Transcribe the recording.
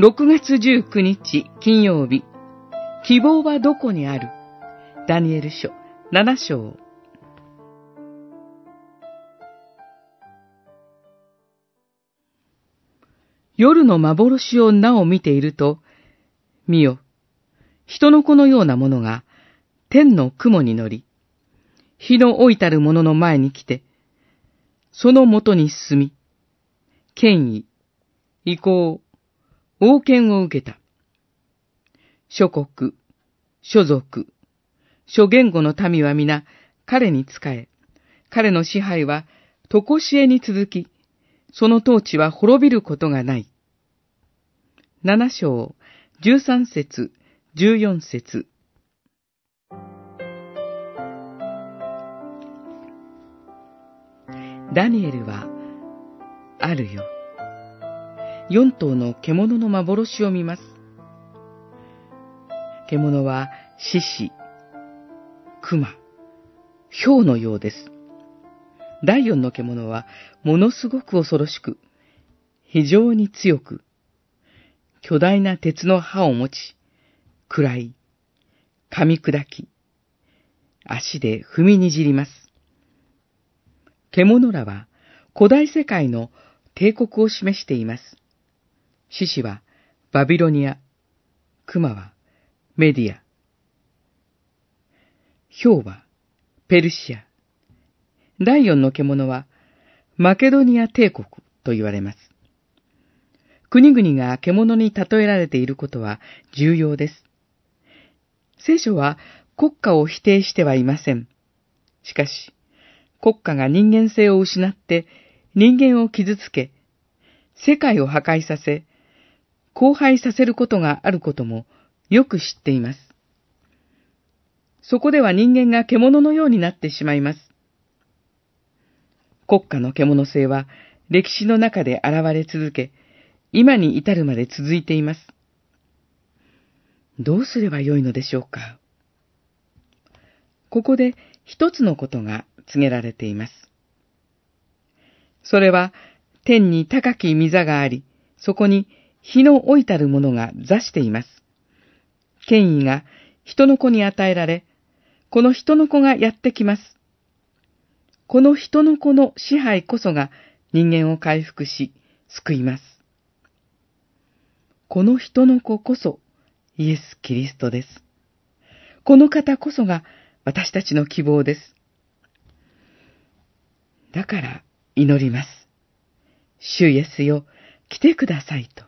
6月19日金曜日、希望はどこにある？ダニエル書7章。夜の幻をなお見ていると、見よ、人の子のようなものが天の雲に乗り、日の老いたる者の前に来て、そのもとに進み、権威、意向、王権を受けた。諸国、諸族、諸言語の民は皆彼に仕え、彼の支配は常しえに続き、その統治は滅びることがない。七章、十三節、十四節。ダニエルは、あるよ。四頭の獣の幻を見ます。獣は獅子、熊、豹のようです。第四の獣はものすごく恐ろしく、非常に強く、巨大な鉄の歯を持ち、暗い、噛み砕き、足で踏みにじります。獣らは古代世界の帝国を示しています。獅子はバビロニア、熊はメディア、ヒョウはペルシア、第四の獣はマケドニア帝国と言われます。国々が獣に例えられていることは重要です。聖書は国家を否定してはいません。しかし、国家が人間性を失って人間を傷つけ、世界を破壊させ、荒廃させることがあることもよく知っています。そこでは人間が獣のようになってしまいます。国家の獣性は歴史の中で現れ続け、今に至るまで続いています。どうすればよいのでしょうかここで一つのことが告げられています。それは天に高き御座があり、そこに日の老いたるものが座しています。権威が人の子に与えられ、この人の子がやってきます。この人の子の支配こそが人間を回復し、救います。この人の子こそイエス・キリストです。この方こそが私たちの希望です。だから祈ります。主イエスよ、来てくださいと。